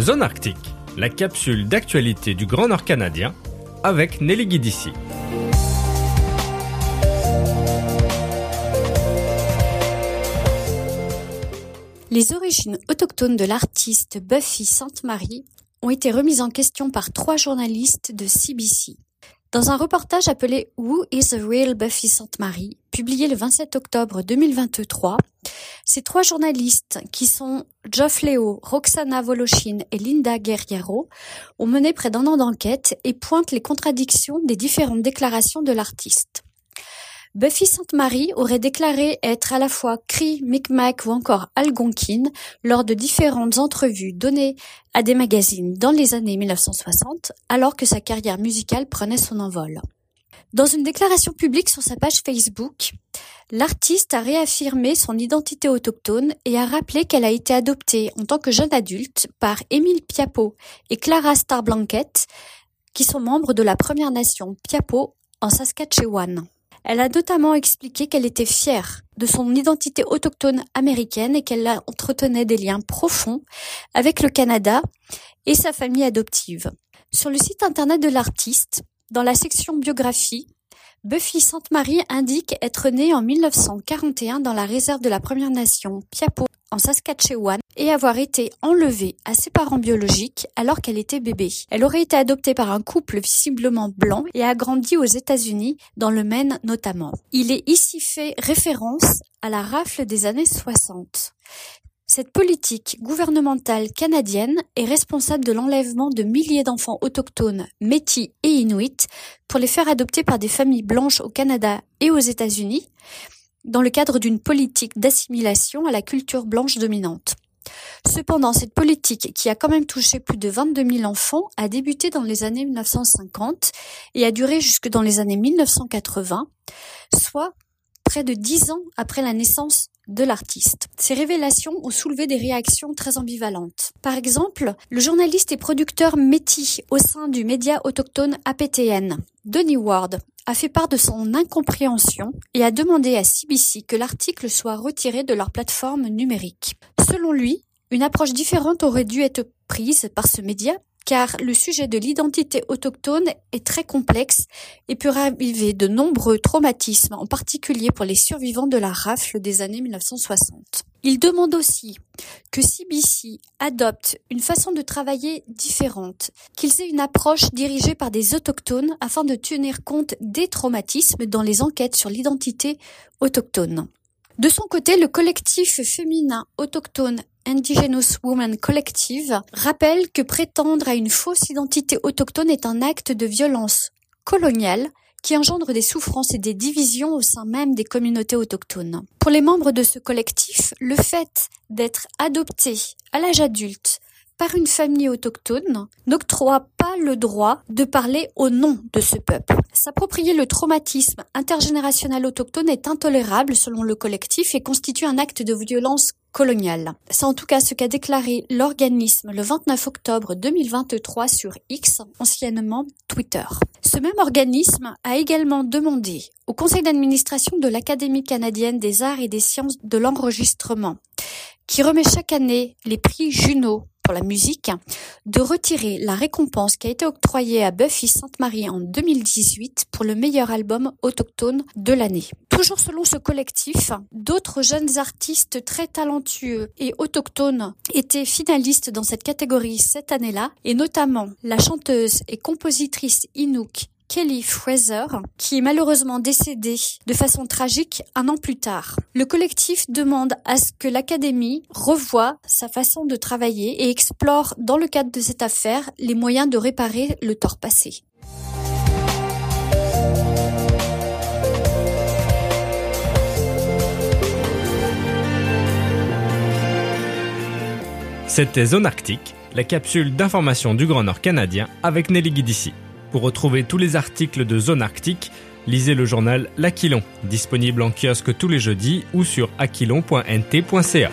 Zone Arctique, la capsule d'actualité du Grand Nord canadien avec Nelly Guidici. Les origines autochtones de l'artiste Buffy Sainte-Marie ont été remises en question par trois journalistes de CBC. Dans un reportage appelé Who is the real Buffy Sainte-Marie, publié le 27 octobre 2023, ces trois journalistes, qui sont Geoff Leo, Roxana Voloshin et Linda Guerriero, ont mené près d'un an d'enquête et pointent les contradictions des différentes déclarations de l'artiste. Buffy Sainte-Marie aurait déclaré être à la fois Cree, Micmac ou encore Algonquin lors de différentes entrevues données à des magazines dans les années 1960, alors que sa carrière musicale prenait son envol. Dans une déclaration publique sur sa page Facebook, l'artiste a réaffirmé son identité autochtone et a rappelé qu'elle a été adoptée en tant que jeune adulte par Émile Piapo et Clara Starblanket, qui sont membres de la Première Nation Piapo en Saskatchewan. Elle a notamment expliqué qu'elle était fière de son identité autochtone américaine et qu'elle entretenait des liens profonds avec le Canada et sa famille adoptive. Sur le site internet de l'artiste, dans la section biographie, Buffy Sainte-Marie indique être née en 1941 dans la réserve de la Première Nation Piapo en Saskatchewan et avoir été enlevée à ses parents biologiques alors qu'elle était bébé. Elle aurait été adoptée par un couple visiblement blanc et a grandi aux États-Unis, dans le Maine notamment. Il est ici fait référence à la rafle des années 60. Cette politique gouvernementale canadienne est responsable de l'enlèvement de milliers d'enfants autochtones, métis et inuits pour les faire adopter par des familles blanches au Canada et aux États-Unis dans le cadre d'une politique d'assimilation à la culture blanche dominante. Cependant, cette politique, qui a quand même touché plus de 22 000 enfants, a débuté dans les années 1950 et a duré jusque dans les années 1980, soit près de dix ans après la naissance de l'artiste. Ces révélations ont soulevé des réactions très ambivalentes. Par exemple, le journaliste et producteur métis au sein du média autochtone APTN, Denis Ward, a fait part de son incompréhension et a demandé à CBC que l'article soit retiré de leur plateforme numérique. Selon lui, une approche différente aurait dû être prise par ce média car le sujet de l'identité autochtone est très complexe et peut raviver de nombreux traumatismes, en particulier pour les survivants de la rafle des années 1960. Il demande aussi que CBC adopte une façon de travailler différente, qu'ils aient une approche dirigée par des autochtones afin de tenir compte des traumatismes dans les enquêtes sur l'identité autochtone. De son côté, le collectif féminin autochtone Indigenous Women Collective rappelle que prétendre à une fausse identité autochtone est un acte de violence coloniale qui engendre des souffrances et des divisions au sein même des communautés autochtones. Pour les membres de ce collectif, le fait d'être adopté à l'âge adulte par une famille autochtone n'octroie pas le droit de parler au nom de ce peuple. S'approprier le traumatisme intergénérationnel autochtone est intolérable selon le collectif et constitue un acte de violence coloniale. C'est en tout cas ce qu'a déclaré l'organisme le 29 octobre 2023 sur X, anciennement Twitter. Ce même organisme a également demandé au conseil d'administration de l'Académie canadienne des arts et des sciences de l'enregistrement, qui remet chaque année les prix Juno pour la musique, de retirer la récompense qui a été octroyée à Buffy Sainte-Marie en 2018 pour le meilleur album autochtone de l'année. Toujours selon ce collectif, d'autres jeunes artistes très talentueux et autochtones étaient finalistes dans cette catégorie cette année-là, et notamment la chanteuse et compositrice Inuk Kelly Fraser, qui est malheureusement décédée de façon tragique un an plus tard. Le collectif demande à ce que l'Académie revoie sa façon de travailler et explore dans le cadre de cette affaire les moyens de réparer le tort passé. C'était Zone Arctique, la capsule d'information du Grand Nord canadien avec Nelly Guidici. Pour retrouver tous les articles de Zone Arctique, lisez le journal L'Aquilon, disponible en kiosque tous les jeudis ou sur aquilon.nt.ca.